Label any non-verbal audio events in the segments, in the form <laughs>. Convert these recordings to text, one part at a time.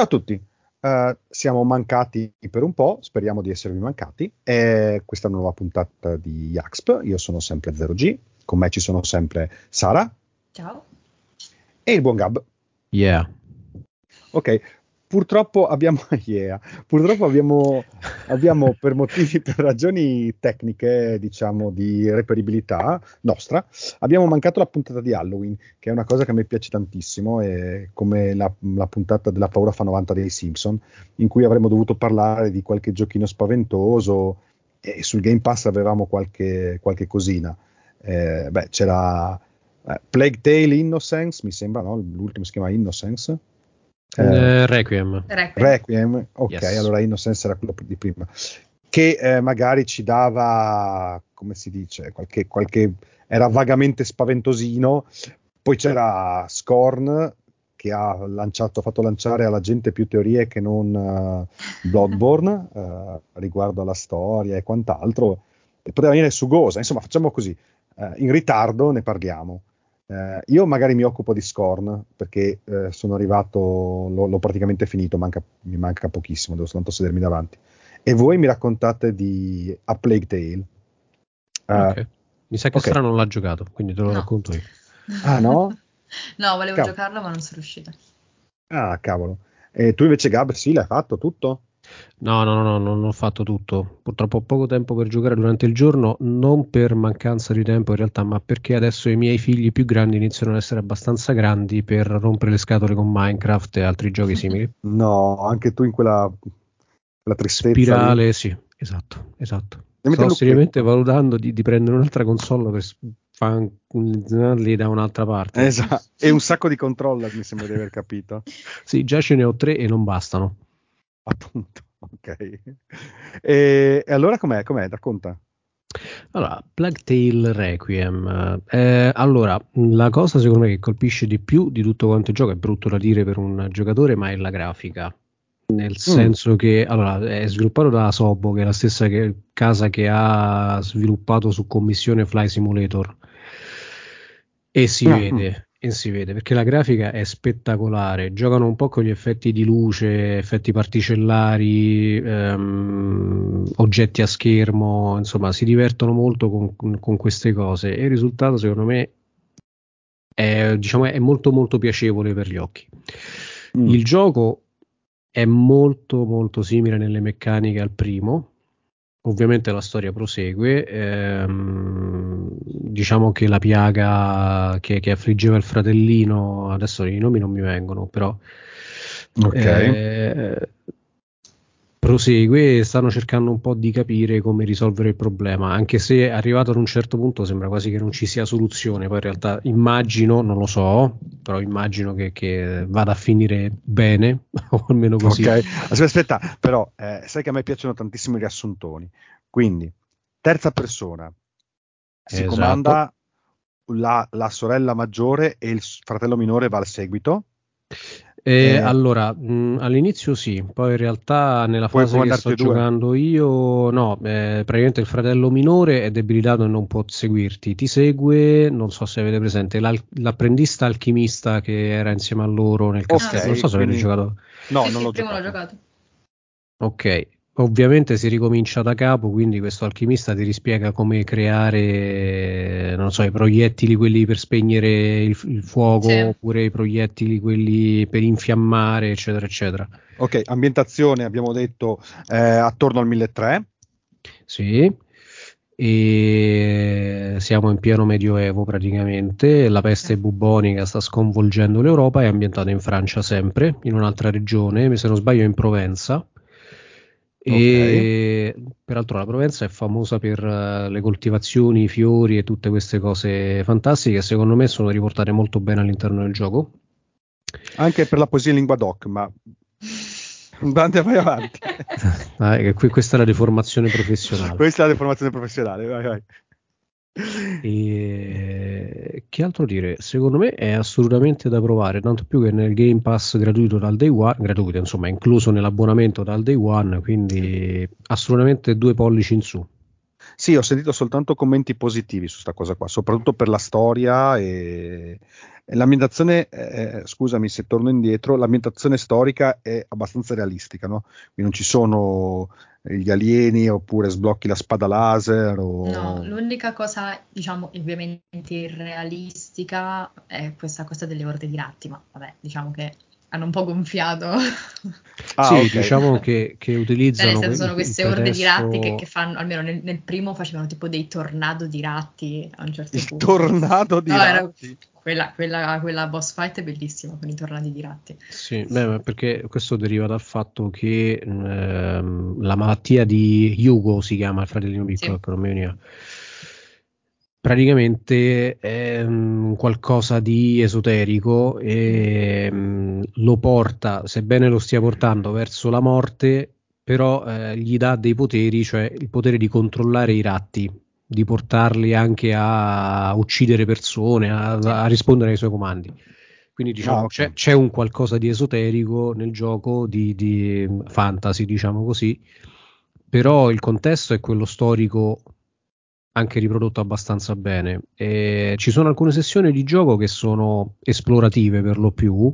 Ciao a tutti, uh, siamo mancati per un po', speriamo di esservi mancati. È questa nuova puntata di Yaxp, io sono sempre 0G, con me ci sono sempre Sara. Ciao. E il buon Gab. Yeah. Ok, purtroppo abbiamo, <laughs> yeah, purtroppo abbiamo, abbiamo, per motivi, per ragioni tecniche, diciamo, di reperibilità nostra, abbiamo mancato la puntata di Halloween, che è una cosa che a me piace tantissimo, è come la, la puntata della paura fa 90 dei Simpson, in cui avremmo dovuto parlare di qualche giochino spaventoso e sul Game Pass avevamo qualche, qualche cosina. Eh, beh, c'era eh, Plague Tale Innocence, mi sembra, no? L'ultimo si chiama Innocence eh, eh, Requiem. Requiem. Requiem. ok, yes. allora Innocence era quello di prima. Che eh, magari ci dava, come si dice, qualche, qualche, era vagamente spaventosino. Poi c'era Scorn che ha lanciato, fatto lanciare alla gente più teorie che non uh, Bloodborne uh, <laughs> riguardo alla storia e quant'altro. E poteva venire sugosa. Insomma, facciamo così. Uh, in ritardo ne parliamo. Eh, io magari mi occupo di Scorn perché eh, sono arrivato, l'ho, l'ho praticamente finito, manca, mi manca pochissimo, devo soltanto sedermi davanti. E voi mi raccontate di A Plague Tale. Uh, okay. Mi sa che okay. Sara non l'ha giocato, quindi te lo no. racconto io. Ah no? <laughs> no, volevo cavolo. giocarlo ma non sono riuscita. Ah, cavolo. E tu invece Gab, sì, l'hai fatto tutto? No, no, no, non ho fatto tutto. Purtroppo ho poco tempo per giocare durante il giorno, non per mancanza di tempo in realtà, ma perché adesso i miei figli più grandi iniziano ad essere abbastanza grandi per rompere le scatole con Minecraft e altri giochi <laughs> simili. No, anche tu in quella, quella tristezza. Spirale, lì. sì, esatto, esatto. Sto seriamente valutando di, di, prendere un'altra console per fanculizzarli da un'altra parte. Esatto, e un sacco di controller mi sembra di aver capito. sì, già ce ne ho tre e non bastano. <laughs> Appunto, ok. E, e allora com'è? com'è? Racconta. Allora, Plague Tale Requiem. Eh, allora, la cosa secondo me che colpisce di più di tutto quanto il gioco, è brutto da dire per un giocatore, ma è la grafica. Nel mm. senso che allora, è sviluppato da Sobo, che è la stessa che, casa che ha sviluppato su commissione Fly Simulator. E si mm. vede, e si vede perché la grafica è spettacolare. Giocano un po' con gli effetti di luce, effetti particellari, ehm, oggetti a schermo, insomma, si divertono molto con, con, queste cose. E il risultato, secondo me, è, diciamo, è molto, molto piacevole per gli occhi. Mm. Il gioco è molto, molto simile nelle meccaniche al primo Ovviamente la storia prosegue, ehm, diciamo che la piaga che, che, affliggeva il fratellino, adesso i nomi non mi vengono, però okay. eh, prosegue e stanno cercando un po' di capire come risolvere il problema, anche se arrivato ad un certo punto sembra quasi che non ci sia soluzione, poi in realtà immagino, non lo so, però immagino che, che vada a finire bene, <laughs> o almeno così. Ok, aspetta, aspetta però eh, sai che a me piacciono tantissimo i riassuntoni, quindi terza persona, si esatto. comanda la, la sorella maggiore e il fratello minore va al seguito. Eh, eh, allora, mh, all'inizio sì, poi in realtà nella fase che sto giocando io, no, eh, praticamente il fratello minore è debilitato e non può seguirti, ti segue, non so se avete presente, l'apprendista alchimista che era insieme a loro nel castello, okay, non so se avete giocato. No, sì, non l'ho, giocato. giocato. Ok, Ovviamente si ricomincia da capo, quindi questo alchimista ti rispiega come creare, non so, i proiettili quelli per spegnere il, il fuoco, sì. oppure i proiettili quelli per infiammare, eccetera, eccetera. Ok, ambientazione abbiamo detto eh, attorno al 1300. Sì, e siamo in pieno medioevo praticamente, la peste bubonica sta sconvolgendo l'Europa, è ambientata in Francia sempre, in un'altra regione, se non sbaglio in Provenza e okay. peraltro la Provenza è famosa per uh, le coltivazioni, i fiori e tutte queste cose fantastiche. Secondo me sono riportate molto bene all'interno del gioco. Anche per la poesia in lingua doc, ma <laughs> Dante, vai avanti. <laughs> ah, questa è la deformazione professionale. questa è la deformazione professionale, vai, vai. E che altro dire? Secondo me è assolutamente da provare, tanto più che nel Game Pass gratuito dal day one, gratuito insomma, incluso nell'abbonamento dal day one, quindi assolutamente due pollici in su. Sì, ho sentito soltanto commenti positivi su questa cosa qua, soprattutto per la storia e, e l'ambientazione, eh, scusami se torno indietro, l'ambientazione storica è abbastanza realistica, no? Quindi non ci sono gli alieni oppure sblocchi la spada laser o... No, l'unica cosa, diciamo, ovviamente irrealistica è questa cosa delle orde di ratti, ma vabbè, diciamo che hanno un po' gonfiato. Ah, sì, okay. diciamo che, che utilizzano... Cioè, sono queste orde adesso... di ratti che, che, fanno, almeno nel, nel, primo facevano tipo dei tornado di ratti a un certo Il punto. tornado di no, ratti? Era, quella, quella, quella, boss fight è bellissima con i tornadi di ratti. Sì, beh, perché questo deriva dal fatto che ehm, la malattia di Hugo si chiama il fratellino piccolo, sì. che non mi veniva praticamente è um, qualcosa di esoterico e um, lo porta, sebbene lo stia portando verso la morte, però eh, gli dà dei poteri, cioè il potere di controllare i ratti, di portarli anche a uccidere persone, a, a rispondere ai suoi comandi. Quindi diciamo ah, okay. c'è, c'è, un qualcosa di esoterico nel gioco, di, di fantasy, diciamo così, però il contesto è quello storico anche riprodotto abbastanza bene. E ci sono alcune sessioni di gioco che sono esplorative per lo più.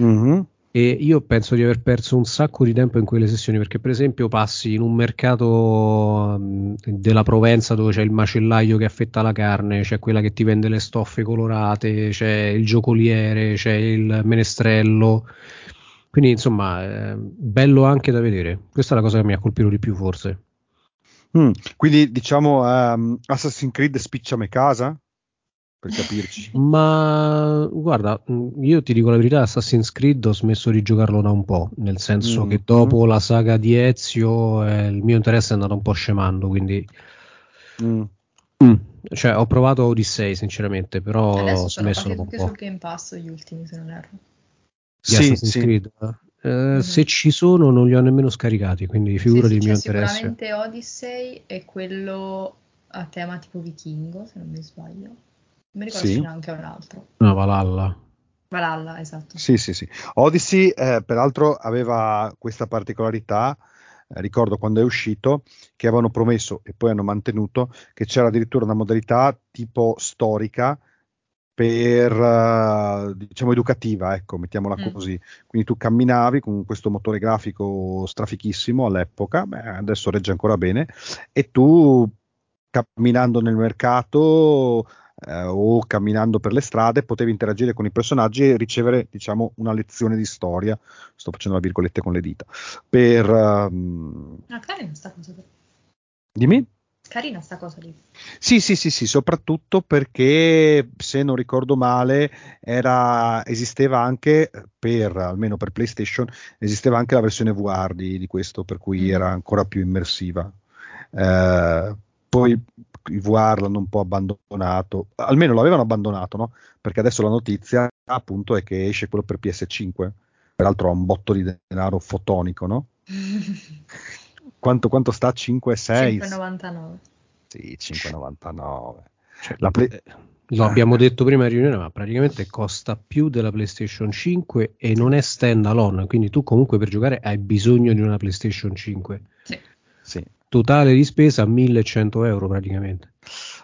Mm-hmm. E io penso di aver perso un sacco di tempo in quelle sessioni perché, per esempio, passi in un mercato della Provenza dove c'è il macellaio che affetta la carne, c'è quella che ti vende le stoffe colorate, c'è il giocoliere, c'è il menestrello. Quindi, insomma, è bello anche da vedere. Questa è la cosa che mi ha colpito di più, forse. Mm, quindi diciamo um, Assassin's Creed spicciame casa? Per capirci. Ma guarda, mm, io ti dico la verità, Assassin's Creed ho smesso di giocarlo da un po', nel senso mm, che dopo mm. la saga di Ezio eh, il mio interesse è andato un po' scemando, quindi... Mm. mm. Cioè, ho provato Odyssey, sinceramente, però ho smesso dopo un po'. Adesso sul Game Pass gli ultimi, se non erro. Sì, Assassin's sì. Creed? Eh? mm-hmm. Se ci sono non li ho nemmeno scaricati, quindi figurati sì, sì, il mio interesse. Sicuramente Odyssey è quello a tema tipo vichingo, se non mi sbaglio. Non mi ricordo sì. se anche un altro. No, Valhalla. Valhalla, esatto. Sì, sì, sì. Odyssey, eh, peraltro, aveva questa particolarità. Eh, ricordo quando è uscito che avevano promesso e poi hanno mantenuto che c'era addirittura una modalità tipo storica per uh, diciamo educativa, ecco, mettiamola mm. così. Quindi tu camminavi con questo motore grafico strafichissimo all'epoca, beh, adesso regge ancora bene, e tu camminando nel mercato eh, o camminando per le strade potevi interagire con i personaggi e ricevere, diciamo, una lezione di storia. Sto facendo la virgolette con le dita. Per um... ah, sta cosa. Dimmi? Carina sta cosa lì. Sì, sì, sì, sì, soprattutto perché se non ricordo male era, esisteva anche per, almeno per PlayStation, esisteva anche la versione VR di, di questo, per cui mm. era ancora più immersiva. Eh, poi i VR l'hanno un po' abbandonato, almeno l'avevano abbandonato, no? Perché adesso la notizia appunto è che esce quello per PS5, peraltro ha un botto di denaro fotonico, no? <laughs> quanto, quanto sta? 5, 6? 5,99. Sì, 5,99. Cioè, la play... Lo abbiamo detto prima in riunione, ma praticamente costa più della PlayStation 5 e non è stand alone, quindi tu comunque per giocare hai bisogno di una PlayStation 5. Sì. sì. Totale di spesa 1100 euro praticamente.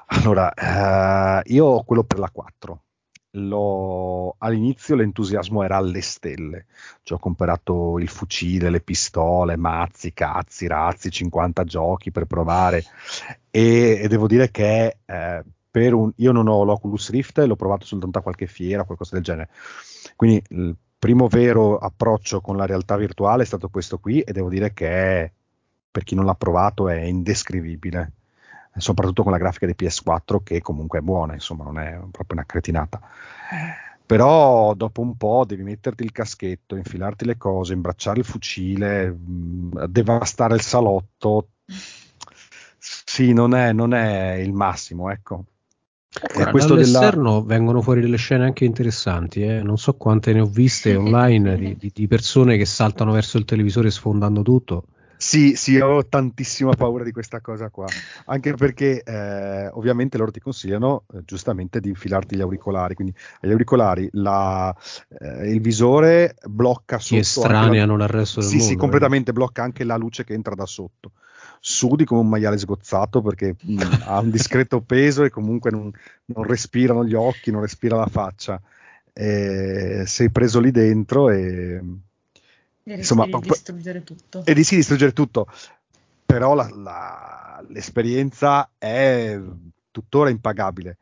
Allora, uh, io ho quello per la 4 lo, all'inizio l'entusiasmo era alle stelle, cioè ho comprato il fucile, le pistole, mazzi, cazzi, razzi, 50 giochi per provare. E, e devo dire che eh, per un, io non ho l'Oculus Rift, l'ho provato soltanto a qualche fiera, qualcosa del genere, quindi il primo vero approccio con la realtà virtuale è stato questo qui e devo dire che per chi non l'ha provato è indescrivibile soprattutto con la grafica di PS4 che comunque è buona, insomma non è proprio una cretinata. Però dopo un po' devi metterti il caschetto, infilarti le cose, imbracciare il fucile, mh, devastare il salotto. Sì, non è, non è il massimo, ecco. Ecco, dall'esterno della... vengono fuori delle scene anche interessanti, eh? non so quante ne ho viste <laughs> online di, di, di persone che saltano verso il televisore sfondando tutto. Sì, sì, ho tantissima paura di questa cosa qua, anche perché eh, ovviamente loro ti consigliano eh, giustamente di infilarti gli auricolari, quindi gli auricolari, la, eh, il visore blocca sotto... Si estraneano dal resto del sì, mondo. Sì, sì, completamente blocca anche la luce che entra da sotto. sudi come un maiale sgozzato perché mh, mm, ha un discreto <laughs> peso e comunque non, non, respirano gli occhi, non respira la faccia. E sei preso lì dentro e... E insomma, di distruggere tutto. E di sì, distruggere tutto. Però la, la, l'esperienza è tuttora impagabile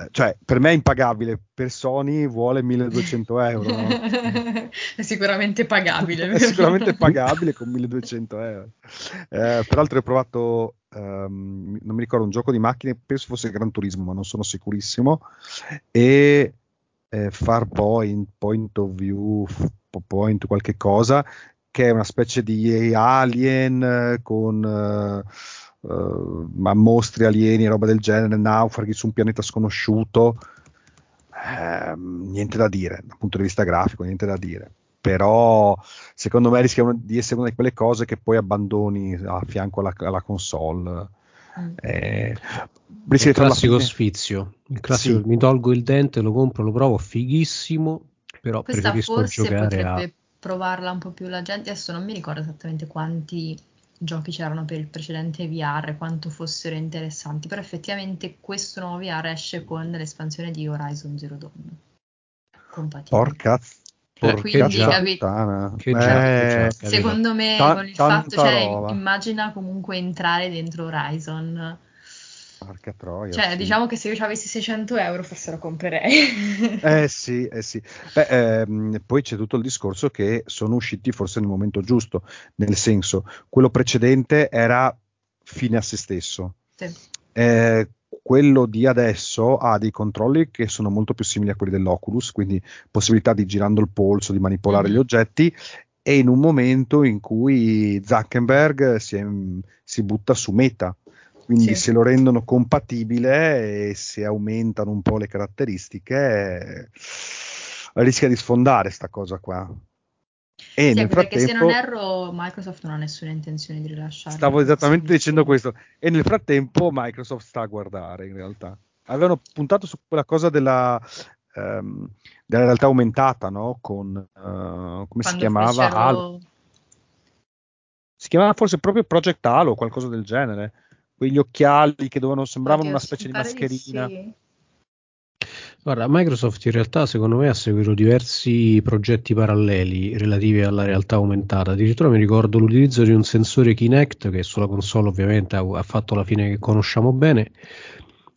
eh, cioè per me è impagabile, per Sony vuole 1200 euro. No? <laughs> è sicuramente pagabile. è sicuramente pagabile con 1200 euro. Eh, peraltro ho provato, um, non mi ricordo, un gioco di macchine, penso fosse Gran Turismo, ma non sono sicurissimo, e eh, Farpoint, Point of View, Point qualche cosa, che è una specie di Alien eh, con... Uh, uh, mostri alieni roba del genere, naufraghi su un pianeta sconosciuuto, eh, niente da dire, dal punto di vista grafico, niente da dire. Però secondo me rischia di essere una di quelle cose che poi abbandoni a fianco alla, alla console. Mm. Eh, il classico fine... sfizio, il classico, sì. mi tolgo il dente, lo compro, lo provo, fighissimo, però Questa preferisco giocare a provarla un po' più la gente. Adesso non mi ricordo esattamente quanti giochi c'erano per il precedente VR, quanto fossero interessanti, però effettivamente questo nuovo VR esce con l'espansione di Horizon Zero Dawn. Compatibile. Porca Porca Quindi, capi- che eh, secondo me ta- con il fatto, cioè, immagina comunque entrare dentro Horizon Porca troia. Cioè, sì. diciamo che se io avessi 600 euro forse lo comprerei. <laughs> eh sì, eh sì. Beh, ehm, poi c'è tutto il discorso che sono usciti forse nel momento giusto, nel senso, quello precedente era fine a se stesso. Sì. Eh, quello di adesso ha dei controlli che sono molto più simili a quelli dell'Oculus, quindi possibilità di girando il polso, di manipolare mm-hmm. gli oggetti e in un momento in cui Zuckerberg si, è, si butta su Meta, quindi sì. se lo rendono compatibile e se aumentano un po' le caratteristiche, rischia di sfondare sta cosa qua. E sì, nel frattempo, perché se non erro Microsoft non ha nessuna intenzione di rilasciarlo. Stavo esattamente dicendo questo. E nel frattempo Microsoft sta a guardare in realtà. Avevano puntato su quella cosa della, um, della realtà aumentata, no? Con, uh, come Quando si chiamava? Fecero... Halo. Si chiamava forse proprio Project Halo o qualcosa del genere quegli occhiali che dovevano, sembravano Oddio, una specie di mascherina. Sì. Guarda, Microsoft in realtà secondo me ha seguito diversi progetti paralleli relativi alla realtà aumentata. Addirittura mi ricordo l'utilizzo di un sensore Kinect che sulla console ovviamente ha, ha fatto la fine che conosciamo bene,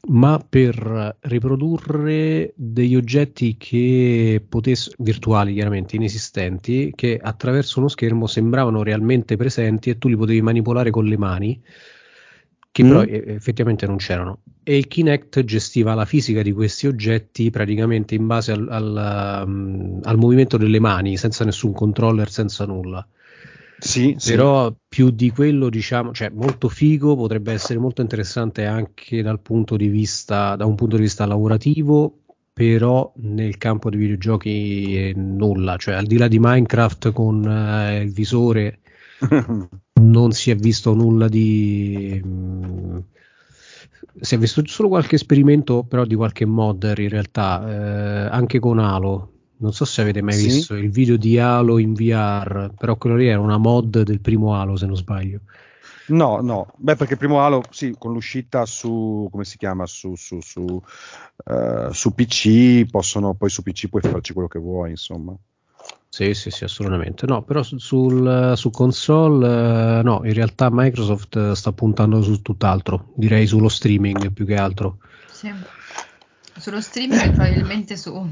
ma per riprodurre degli oggetti che potessero, virtuali chiaramente, inesistenti, che attraverso uno schermo sembravano realmente presenti e tu li potevi manipolare con le mani che mm. però effettivamente non c'erano. E il Kinect gestiva la fisica di questi oggetti praticamente in base al, al, um, al movimento delle mani, senza nessun controller, senza nulla. Sì, però sì. più di quello, diciamo, cioè molto figo, potrebbe essere molto interessante anche dal punto di vista, da un punto di vista lavorativo, però nel campo dei videogiochi nulla, cioè al di là di Minecraft con uh, il visore non si è visto nulla di mh, mm, si è visto solo qualche esperimento però di qualche modder in realtà eh, anche con Halo non so se avete mai sì. visto il video di Halo in VR però quello lì era una mod del primo Halo se non sbaglio No, no, beh, perché il primo Halo, sì, con l'uscita su, come si chiama, su, su, su, uh, su PC, possono, poi su PC puoi farci quello che vuoi, insomma. Sì, sì, sì, assolutamente. No, però sul, su console, eh, no, in realtà Microsoft sta puntando su tutt'altro, direi sullo streaming più che altro. Sì, sullo streaming probabilmente su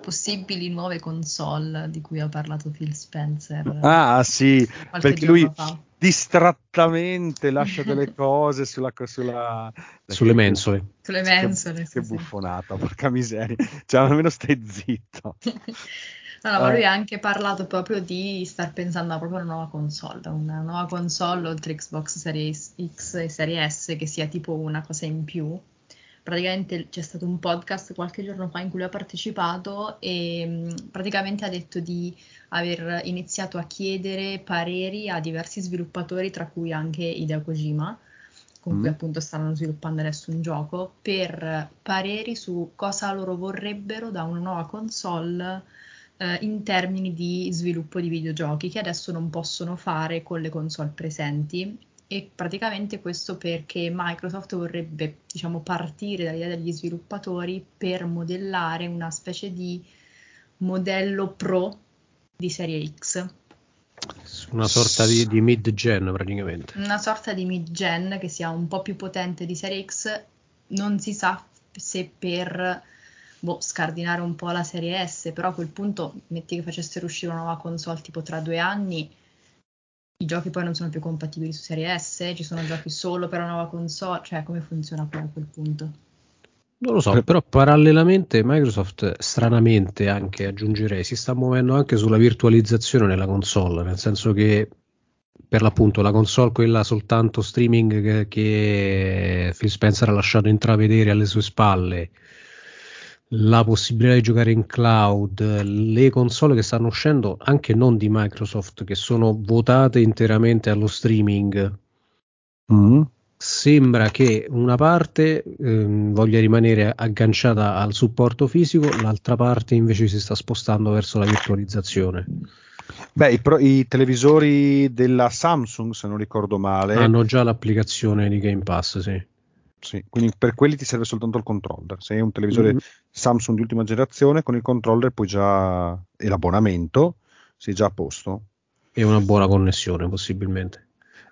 possibili nuove console di cui ha parlato Phil Spencer. Ah, sì, perché lui fa. distrattamente lascia <laughs> delle cose sulla, sulla sulle mensole. Sulle mensole. Che, sì, che buffonata, porca miseria. Cioè, almeno stai zitto. <laughs> No, no, ma lui ha anche parlato proprio di star pensando a proprio una nuova console, una nuova console oltre Xbox Series X e Series S che sia tipo una cosa in più. Praticamente c'è stato un podcast qualche giorno fa in cui lui ha partecipato e praticamente ha detto di aver iniziato a chiedere pareri a diversi sviluppatori, tra cui anche Hideo Kojima, con mm. cui appunto stanno sviluppando adesso un gioco, per pareri su cosa loro vorrebbero da una nuova console eh, in termini di sviluppo di videogiochi che adesso non possono fare con le console presenti e praticamente questo perché Microsoft vorrebbe diciamo, partire dall'idea degli sviluppatori per modellare una specie di modello pro di serie X. Una sorta di, di mid-gen praticamente. Una sorta di mid-gen che sia un po' più potente di serie X, non si sa se per boh, scardinare un po' la serie S, però a quel punto metti che facessero uscire una nuova console tipo tra due anni i giochi poi non sono più compatibili su Serie S, ci sono giochi solo per la nuova console, cioè come funziona poi a quel punto? Non lo so, però parallelamente Microsoft stranamente anche aggiungerei si sta muovendo anche sulla virtualizzazione nella console, nel senso che per l'appunto la console quella soltanto streaming che, che Phil Spencer ha lasciato intravedere alle sue spalle la possibilità di giocare in cloud, le console che stanno uscendo anche non di Microsoft, che sono votate interamente allo streaming. Mm. Sembra che una parte ehm, voglia rimanere agganciata al supporto fisico, l'altra parte invece si sta spostando verso la virtualizzazione. Beh, i, pro- i, televisori della Samsung, se non ricordo male, hanno già l'applicazione di Game Pass, sì. Sì, quindi per quelli ti serve soltanto il controller. Se hai un televisore mm-hmm. Samsung di ultima generazione, con il controller puoi già e l'abbonamento sei già a posto. E una buona connessione, possibilmente.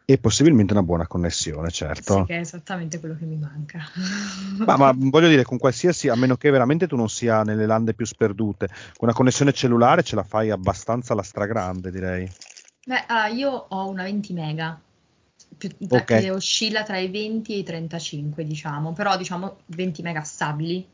E possibilmente una buona connessione, certo. Sì, che è esattamente quello che mi manca. <laughs> ma, ma, voglio dire, con qualsiasi, a meno che veramente tu non sia nelle lande più sperdute, con una connessione cellulare ce la fai abbastanza alla stragrande, direi. Beh, allora, io ho una 20 mega più, okay. che oscilla tra i 20 e i 35, diciamo, però diciamo 20 mega stabili.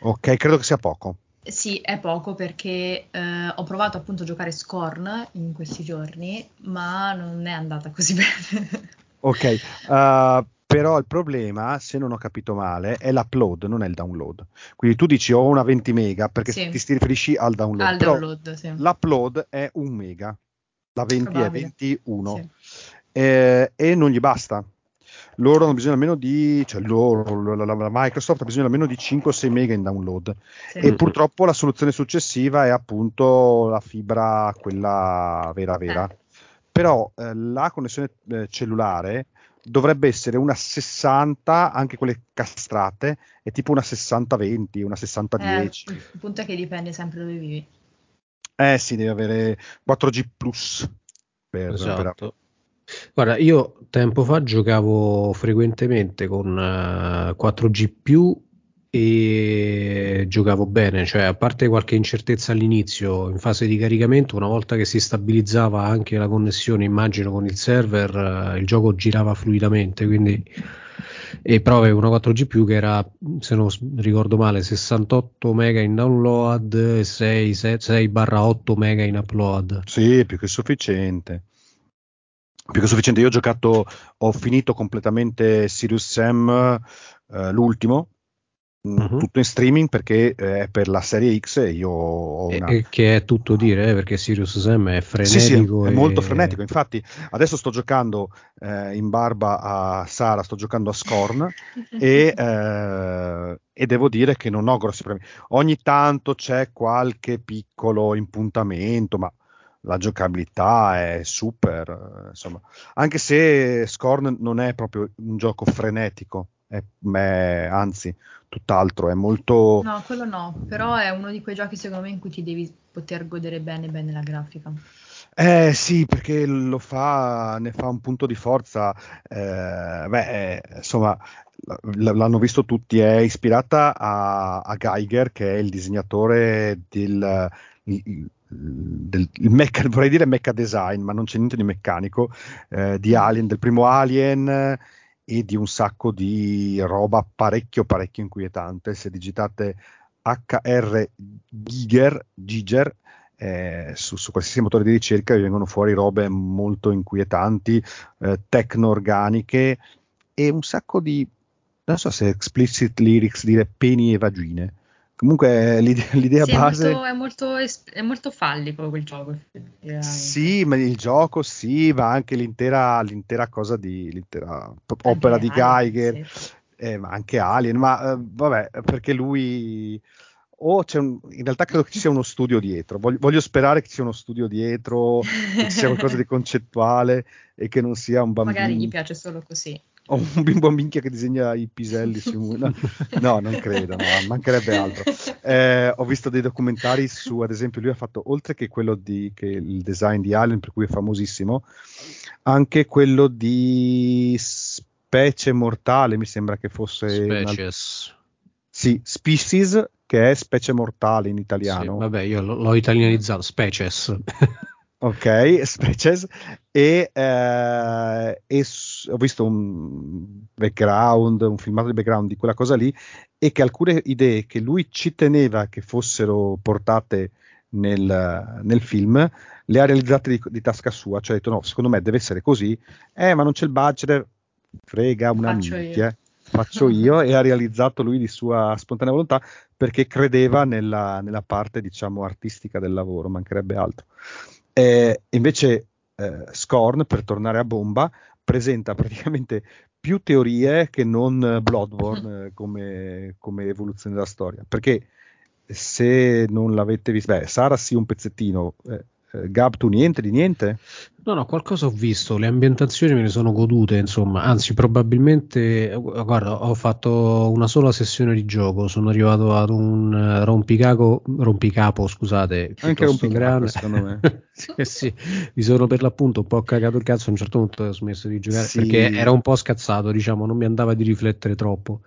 Ok, credo che sia poco. Sì, è poco perché eh, ho provato appunto a giocare Scorn in questi giorni, ma non è andata così <laughs> bene. ok, uh, però il problema, se non ho capito male, è l'upload, non è il download. Quindi tu dici ho una 20 mega perché sì. ti, ti riferisci al download. Al download sì. L'upload è un mega, la 20 Probabile. è 21. Sì eh, e non gli basta. Loro hanno bisogno almeno di, cioè loro, la, la, Microsoft ha bisogno almeno di 5 o 6 mega in download sì. e purtroppo la soluzione successiva è appunto la fibra, quella vera vera. Eh. Però eh, la connessione eh, cellulare dovrebbe essere una 60, anche quelle castrate, è tipo una 60-20, una 60-10. Eh, il punto è che dipende sempre dove vivi. Eh sì, devi avere 4G Plus per, esatto. per Guarda, io tempo fa giocavo frequentemente con uh, eh, 4G e giocavo bene, cioè a parte qualche incertezza all'inizio in fase di caricamento, una volta che si stabilizzava anche la connessione, immagino con il server, uh, il gioco girava fluidamente, quindi e avevo una 4G che era, se non ricordo male, 68 mega in download e 6, 6, 6 8 mega in upload. Sì, più che sufficiente più che sufficiente. Io ho giocato, ho finito completamente Sirius Sam, eh, l'ultimo, uh-huh. tutto in streaming perché eh, è per la serie X e io ho una... E, che è tutto dire, eh, perché Sirius Sam è frenetico. Sì, sì, è, e... molto frenetico. Infatti, adesso sto giocando eh, in barba a Sara, sto giocando a Scorn <laughs> e, eh, e, devo dire che non ho grossi problemi. Ogni tanto c'è qualche piccolo impuntamento, ma la giocabilità è super, insomma, anche se Scorn non è proprio un gioco frenetico, è, è, anzi, tutt'altro, è molto... No, quello no, però è uno di quei giochi secondo me in cui ti devi poter godere bene bene la grafica. Eh sì, perché lo fa, ne fa un punto di forza, eh, beh, eh, insomma, l'hanno visto tutti, è ispirata a, a Geiger, che è il disegnatore del... Il, del mecca, <laughs> vorrei dire mecha design, ma non c'è niente di meccanico, eh, di. Alien, del primo Alien eh, e di un sacco di roba parecchio parecchio inquietante. Se digitate HR Giger, Giger eh, su, su, qualsiasi motore di ricerca vi vengono fuori robe molto inquietanti, eh, tecno-organiche e un sacco di, non so se explicit lyrics dire peni e vagine Comunque l'idea, <laughs> l'idea sì, base... È molto, è, molto, è molto, fallico quel gioco. Sì, ma il gioco sì, ma anche l'intera, l'intera cosa di... l'intera opera di Geiger, sì. eh, ma anche Alien, ma eh, vabbè, perché lui o c'è un, in realtà credo che ci sia uno studio dietro. Voglio, voglio sperare che ci sia uno studio dietro, che ci sia qualcosa di <laughs> concettuale e che non sia un bambino. Magari gli piace solo così. O un <laughs> bimbo minchia che disegna i piselli su no, no, non credo, no, mancherebbe altro. Eh, ho visto dei documentari su, ad esempio, lui ha fatto, oltre che quello di che il design di Alien, per cui è famosissimo, anche quello di Specie Mortale, mi sembra che fosse... Species. Sì, Species, che è specie mortale in italiano. Sì, vabbè, io l'ho italianizzato, species. Ok, <laughs> species. E, eh, e s- ho visto un background, un filmato di background di quella cosa lì, e che alcune idee che lui ci teneva che fossero portate nel, nel film le ha realizzate di, di, tasca sua. Cioè ha detto: no, secondo me deve essere così, eh, ma non c'è il budget, frega una minchia faccio io e ha realizzato lui di sua spontanea volontà perché credeva nella, nella parte diciamo artistica del lavoro, mancherebbe altro. Eh, invece eh, Scorn, per tornare a bomba, presenta praticamente più teorie che non Bloodborne <laughs> come, come, evoluzione della storia, perché se non l'avete visto, beh, Sara sì un pezzettino, eh, eh, Gab tu niente di niente? No, no, qualcosa ho visto, le ambientazioni me ne sono godute, insomma, anzi probabilmente, eh, guarda, ho fatto una sola sessione di gioco, sono arrivato ad un uh, rompicapo, rompicapo, scusate, anche rompicapo secondo me. <laughs> sì, sì, mi sono per l'appunto un po' cagato il cazzo, a un certo punto ho smesso di giocare sì. perché era un po' scazzato, diciamo, non mi andava di riflettere troppo,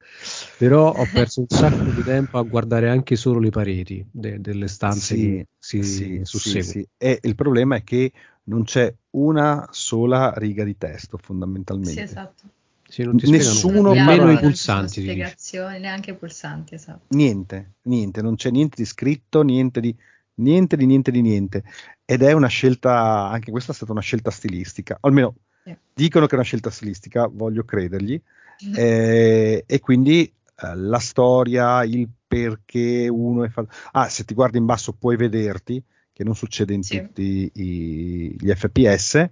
però ho perso un sacco di tempo a guardare anche solo le pareti de- delle stanze sì, che si sì, susseguono. E il problema è che non c'è una sola riga di testo fondamentalmente. Sì, esatto. Sì, Nessuno meno i pulsanti. Spiegazioni, neanche i pulsanti, esatto. Niente, niente, non c'è niente di scritto, niente di niente di niente di niente. Ed è una scelta, anche questa è stata una scelta stilistica, almeno sì. dicono che è una scelta stilistica, voglio credergli. <laughs> eh, e quindi eh, la storia, il perché uno è fatto. Ah, se ti guardi in basso puoi vederti che non succede in sì. tutti i, gli FPS,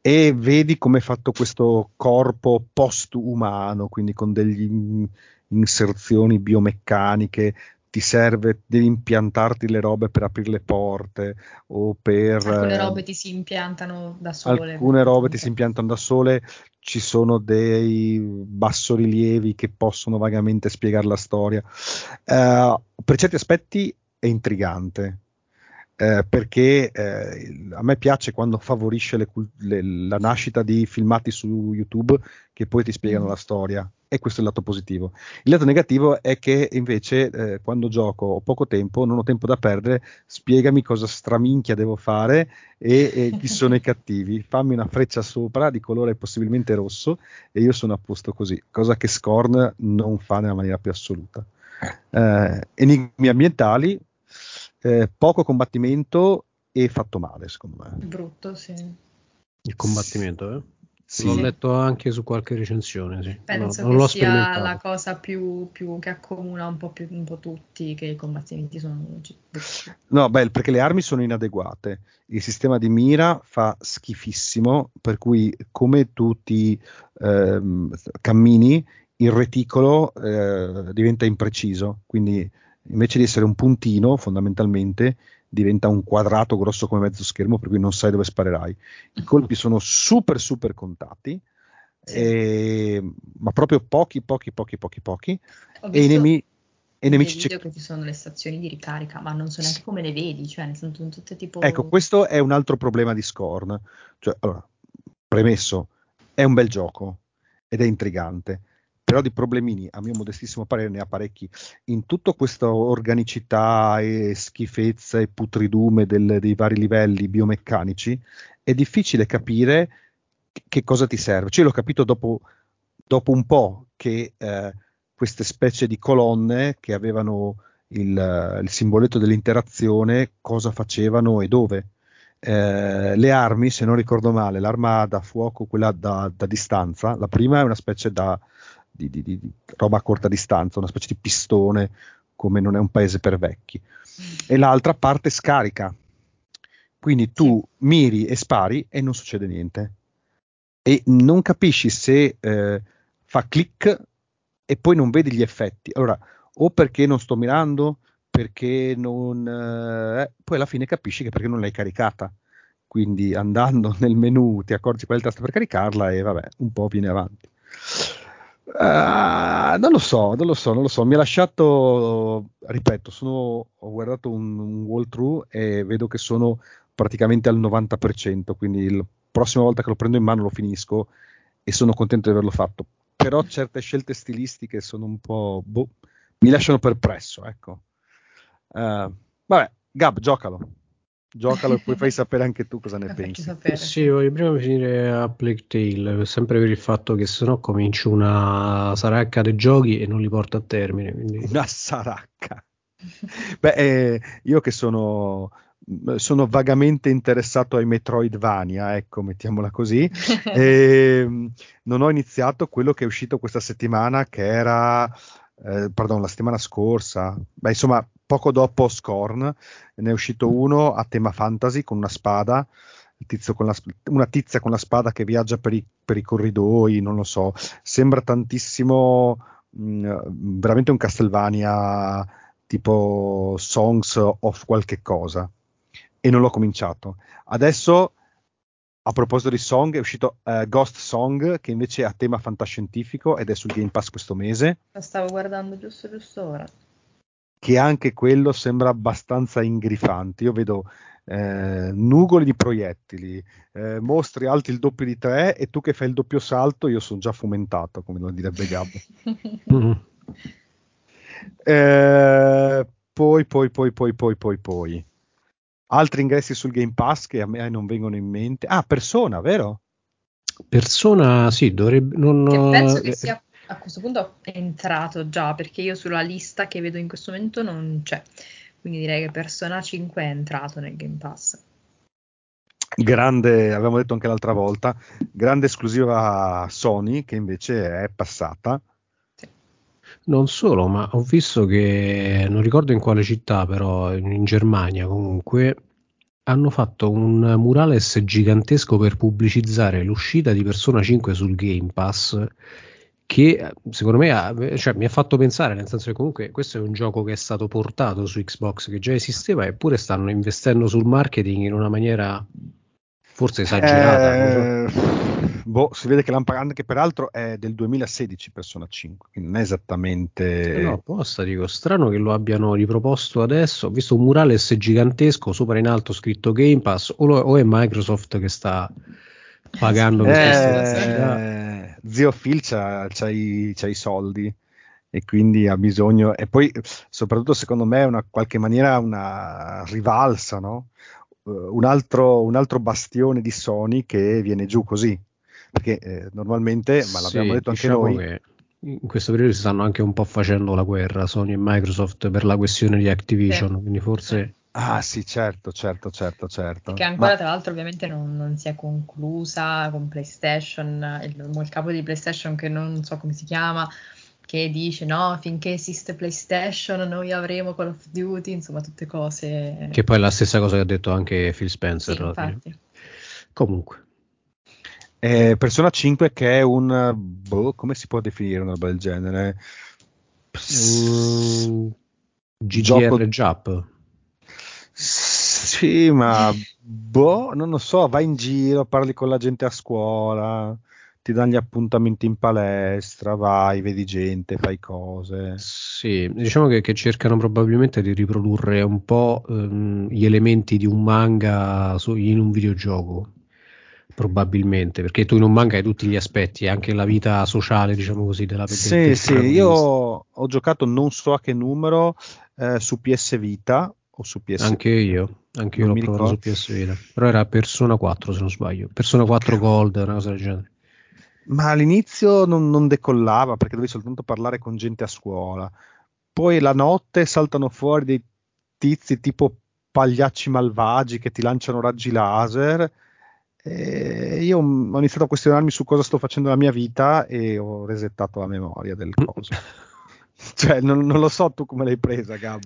e vedi come è fatto questo corpo post-umano, quindi con delle inserzioni biomeccaniche, ti serve, devi impiantarti le robe per aprire le porte o per... Alcune robe ti si impiantano da sole. Alcune robe ti si impiantano da sole, ci sono dei bassorilievi che possono vagamente spiegare la storia. Uh, per certi aspetti è intrigante, eh, perché eh, a me piace quando favorisce le, le, la nascita di filmati su YouTube che poi ti spiegano mm. la storia e questo è il lato positivo. Il lato negativo è che invece eh, quando gioco ho poco tempo, non ho tempo da perdere, spiegami cosa straminchia devo fare e, e chi <laughs> sono i cattivi, fammi una freccia sopra di colore possibilmente rosso e io sono a posto così, cosa che Scorn non fa nella maniera più assoluta. Eh, enigmi ambientali, eh, poco combattimento e fatto male, secondo me. Brutto, sì. Il combattimento, eh? Sì. L'ho letto anche su qualche recensione, sì. Penso no, non l'ho sia la cosa più, più, che accomuna un po' più un po' tutti, che i combattimenti sono. No, beh, perché le armi sono inadeguate. Il sistema di mira fa schifissimo, per cui come tu ti ehm, cammini, il reticolo eh, diventa impreciso, quindi invece di essere un puntino fondamentalmente diventa un quadrato grosso come mezzo schermo per cui non sai dove sparerai. I <laughs> colpi sono super super contati, e, ma proprio pochi pochi pochi pochi pochi e i nemici e nemici video che ci sono le stazioni di ricarica, ma non so neanche come le vedi, cioè sono tutte tipo Ecco, questo è un altro problema di Scorn. Cioè, allora, premesso, è un bel gioco ed è intrigante però di problemini, a mio modestissimo parere, ne ha parecchi. In tutta questa organicità e schifezza e putridume del, dei vari livelli biomeccanici, è difficile capire che cosa ti serve. Cioè, l'ho capito dopo, dopo un po' che eh, queste specie di colonne che avevano il, il simboletto dell'interazione, cosa facevano e dove. Eh, le armi, se non ricordo male, l'arma da fuoco, quella da, da distanza, la prima è una specie da, di, di, di, roba a corta distanza, una specie di pistone, come non è un paese per vecchi. E l'altra parte scarica. Quindi tu miri e spari e non succede niente. E non capisci se eh, fa click e poi non vedi gli effetti. Allora, o perché non sto mirando, perché non... Eh, poi alla fine capisci che perché non l'hai caricata. Quindi andando <laughs> nel menu ti accorgi qual è il tasto per caricarla e vabbè, un po' viene avanti. Uh, non lo so, non lo so, non lo so. Mi ha lasciato, ripeto, sono, ho guardato un, un walkthrough e vedo che sono praticamente al 90%, quindi la prossima volta che lo prendo in mano lo finisco e sono contento di averlo fatto. Però certe scelte stilistiche sono un po'... Boh, mi lasciano perplesso, ecco. Uh, vabbè, Gab, giocalo giocalo e poi <laughs> fai sapere anche tu cosa ne pensi. Sì, voglio prima finire a Plague Tale, sempre per il fatto che sennò comincio una saracca dei giochi e non li porto a termine. Quindi... Una saracca. Beh, eh, io che sono, sono vagamente interessato ai Metroidvania, ecco, mettiamola così, e, <laughs> ehm, non ho iniziato quello che è uscito questa settimana, che era, eh, pardon, la settimana scorsa, beh, insomma, poco dopo Scorn ne è uscito uno a tema fantasy con una spada, con la, una tizia con la spada che viaggia per i, per i corridoi, non lo so, sembra tantissimo mh, mm, veramente un Castlevania tipo Songs of qualche cosa e non l'ho cominciato. Adesso a proposito di Song, è uscito uh, Ghost Song, che invece è a tema fantascientifico ed è sul Game Pass questo mese. Lo stavo guardando giusto giusto ora che anche quello sembra abbastanza ingrifante. Io vedo eh, nugoli di proiettili, eh, mostri alti il doppio di tre e tu che fai il doppio salto, io sono già fomentato, come lo direbbe Gabbo. <laughs> mm. eh, poi, poi, poi, poi, poi, poi, poi. Altri ingressi sul Game Pass che a me non vengono in mente. Ah, Persona, vero? Persona, sì, dovrebbe... Non, che penso che sia a questo punto è entrato già perché io sulla lista che vedo in questo momento non c'è. Quindi direi che Persona 5 è entrato nel Game Pass. Grande, avevamo detto anche l'altra volta, grande esclusiva Sony che invece è passata. Non solo, ma ho visto che non ricordo in quale città, però in Germania comunque hanno fatto un murales gigantesco per pubblicizzare l'uscita di Persona 5 sul Game Pass che secondo me ha, cioè, mi ha fatto pensare, nel senso che comunque questo è un gioco che è stato portato su Xbox, che già esisteva, eppure stanno investendo sul marketing in una maniera forse esagerata. Eh, boh, si vede che l'Ampagand, che peraltro è del 2016 Persona 5, quindi non è esattamente... Eh no, apposta, dico, strano che lo abbiano riproposto adesso, ho visto un murales gigantesco sopra in alto scritto Game Pass, o, lo, o è Microsoft che sta pagando eh, zio Phil c'ha, c'ha, i, c'ha, i, soldi e quindi ha bisogno e poi soprattutto secondo me è una qualche maniera una rivalsa no? Uh, un, altro, un, altro, bastione di Sony che viene giù così perché eh, normalmente ma l'abbiamo sì, detto anche diciamo noi in questo periodo si stanno anche un po' facendo la guerra Sony e Microsoft per la questione di Activision, sì. quindi forse Ah sì, certo, certo, certo, certo. Che ancora Ma... tra l'altro ovviamente non, non, si è conclusa con PlayStation, il, il capo di PlayStation che non so come si chiama, che dice no, finché esiste PlayStation noi avremo Call of Duty, insomma tutte cose... Che poi è la stessa cosa che ha detto anche Phil Spencer. Sì, infatti. Comunque. Eh, Persona 5 che è un... Boh, come si può definire una roba del genere? Mm, GDR gioco... Jap. Sì, ma boh, non lo so, vai in giro, parli con la gente a scuola, ti danno gli appuntamenti in palestra, vai, vedi gente, fai cose. Sì, diciamo che, che cercano probabilmente di riprodurre un po' ehm, gli elementi di un manga su, in un videogioco. Probabilmente, perché tu in un manga hai tutti gli aspetti, anche la vita sociale, diciamo così, della Sì, sì, io ho giocato non so a che numero eh, su PS Vita o su PS Anche io, anche io l'ho provato ricordo. su PS Vita, però era Persona 4 se non sbaglio, Persona 4 Gold, una cosa del genere. Ma all'inizio non, non decollava perché dovevi soltanto parlare con gente a scuola. Poi la notte saltano fuori dei tizi tipo pagliacci malvagi che ti lanciano raggi laser. E io ho iniziato a questionarmi su cosa sto facendo nella mia vita e ho resettato la memoria del <laughs> coso. <laughs> cioè, non, non, lo so tu come l'hai presa, Gab.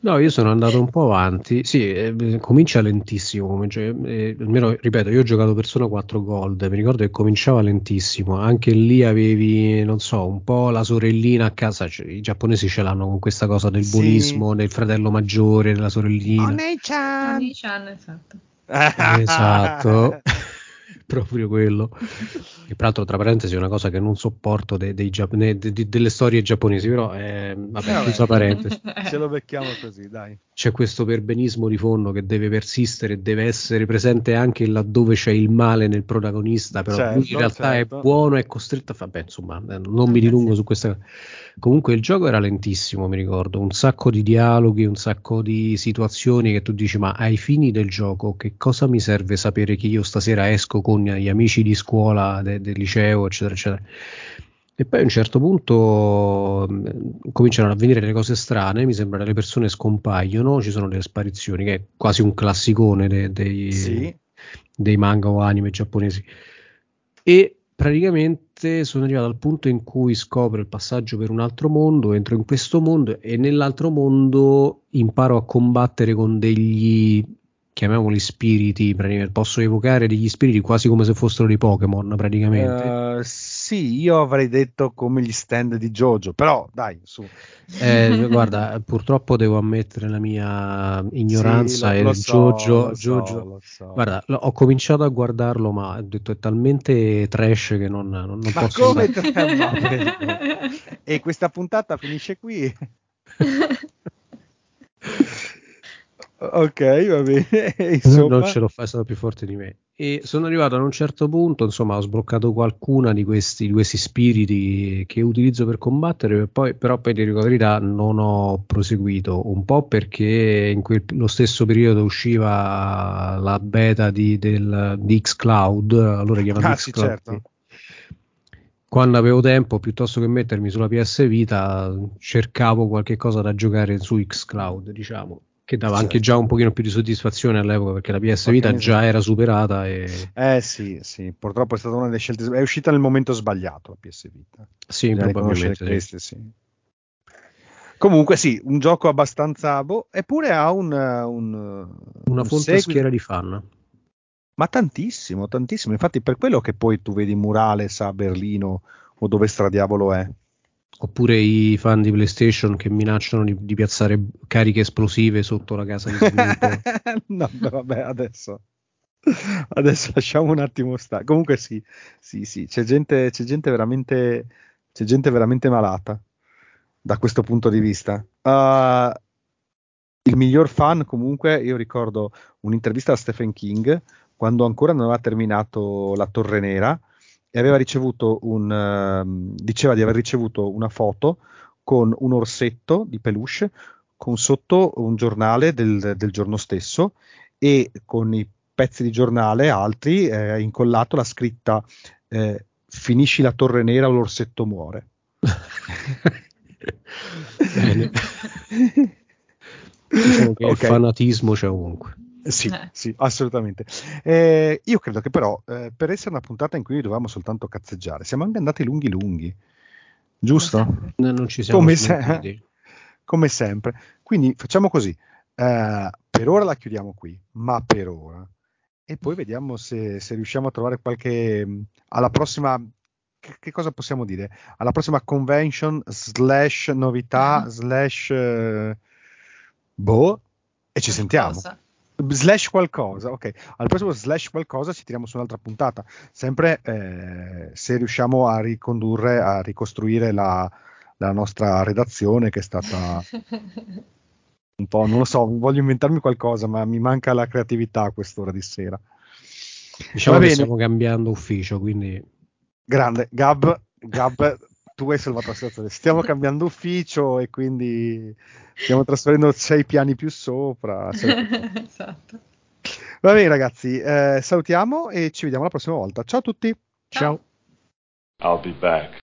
No? io sono andato un po' avanti. Sì, eh, comincia lentissimo. Comincia, eh, almeno, ripeto, io ho giocato Persona 4 Gold. Mi ricordo che cominciava lentissimo. Anche lì avevi, non so, un po' la sorellina a casa. Cioè, I giapponesi ce l'hanno con questa cosa del sì. buonismo, del fratello maggiore, della sorellina. Onei-chan. Onei-chan, esatto. esatto. <laughs> proprio quello. E peraltro, tra parentesi, è una cosa che non sopporto dei, dei, de, de, delle storie giapponesi, però eh, vabbè, chiusa parentesi. <laughs> Ce lo becchiamo così, dai. C'è questo perbenismo di fondo che deve persistere, deve essere presente anche laddove c'è il male nel protagonista, però certo, lui in realtà certo. è buono, è costretto a fare, beh, insomma, eh, non mi dilungo su questa. Comunque il gioco era lentissimo, mi ricordo, un sacco di dialoghi, un sacco di situazioni che tu dici, ma ai fini del gioco che cosa mi serve sapere che io stasera esco con gli amici di scuola, de- del liceo, eccetera, eccetera. E poi a un certo punto mh, cominciano ad avvenire le cose strane, mi sembra che le persone scompaiono, ci sono delle sparizioni, che è quasi un classicone de- dei, sì. dei manga o anime giapponesi. E praticamente sono arrivato al punto in cui scopro il passaggio per un altro mondo, entro in questo mondo e nell'altro mondo imparo a combattere con degli chiamiamoli spiriti, posso evocare degli spiriti quasi come se fossero dei Pokémon praticamente. Uh, sì, io avrei detto come gli stand di Jojo, però dai, su. Eh, <laughs> guarda, purtroppo devo ammettere la mia ignoranza sì, lo, lo so, Jojo, lo Jojo. So, so. Guarda, ho cominciato a guardarlo, ma ho detto è talmente trash che non, non, non ma posso... Come <laughs> e questa puntata finisce qui. <laughs> Ok, va bene. <laughs> Insomma... Non ce l'ho è stato più forte di me. E sono arrivato ad un certo punto, insomma, ho sbloccato qualcuna di questi, di questi spiriti che utilizzo per combattere, poi, però poi di verità non ho proseguito, un po' perché in quel, lo stesso periodo usciva la beta di, del, di Xcloud, allora chiamato ah, Xcloud. Sì, certo. Quando avevo tempo, piuttosto che mettermi sulla PS Vita, cercavo qualche cosa da giocare su Xcloud, diciamo che dava certo. anche già un pochino più di soddisfazione all'epoca perché la PS Vita già era superata e... eh sì sì purtroppo è stata una delle scelte è uscita nel momento sbagliato la PS Vita. Sì Bisogna probabilmente queste, sì. comunque sì un gioco abbastanza boh, eppure ha un, un una fonte schiera di fan. Ma tantissimo tantissimo. Infatti per quello che poi tu vedi Murales a Berlino o dove stradiavolo è oppure i fan di PlayStation che minacciano di, di piazzare cariche esplosive sotto la casa di <laughs> sviluppo. no, vabbè, adesso. Adesso lasciamo un attimo stare. Comunque sì, sì, sì, c'è gente, c'è gente veramente c'è gente veramente malata da questo punto di vista. Uh, il miglior fan, comunque, io ricordo un'intervista a Stephen King quando ancora non aveva terminato La Torre Nera e aveva ricevuto un, uh, diceva di aver ricevuto una foto con un orsetto di peluche con sotto un giornale del, del giorno stesso e con i pezzi di giornale altri eh, incollato la scritta eh, finisci la torre nera o l'orsetto muore. <laughs> <laughs> Diciamo che okay. il fanatismo c'è ovunque. Sì, eh. sì, assolutamente. Eh, io credo che però eh, per essere una puntata in cui dovevamo soltanto cazzeggiare, siamo anche andati lunghi lunghi, giusto? No, non ci siamo come, se- <laughs> come sempre. Quindi facciamo così, eh, per ora la chiudiamo qui, ma per ora. E poi vediamo se, se riusciamo a trovare qualche... alla prossima che, che, cosa possiamo dire? Alla prossima convention slash novità slash uh, boh e ci sentiamo. Cosa? Slash qualcosa, ok. Al prossimo slash qualcosa ci tiriamo su un'altra puntata, sempre eh, se riusciamo a ricondurre, a ricostruire la, la nostra redazione che è stata <laughs> un po', non lo so, voglio inventarmi qualcosa, ma mi manca la creatività a quest'ora di sera. Diciamo Va che bene. stiamo cambiando ufficio, quindi... Grande, Gab, Gab tu hai salvato la situazione. Stiamo cambiando ufficio e quindi stiamo trasferendo sei piani più sopra. <laughs> esatto. Va bene ragazzi, eh, salutiamo e ci vediamo la prossima volta. Ciao a tutti. Ciao. I'll be back.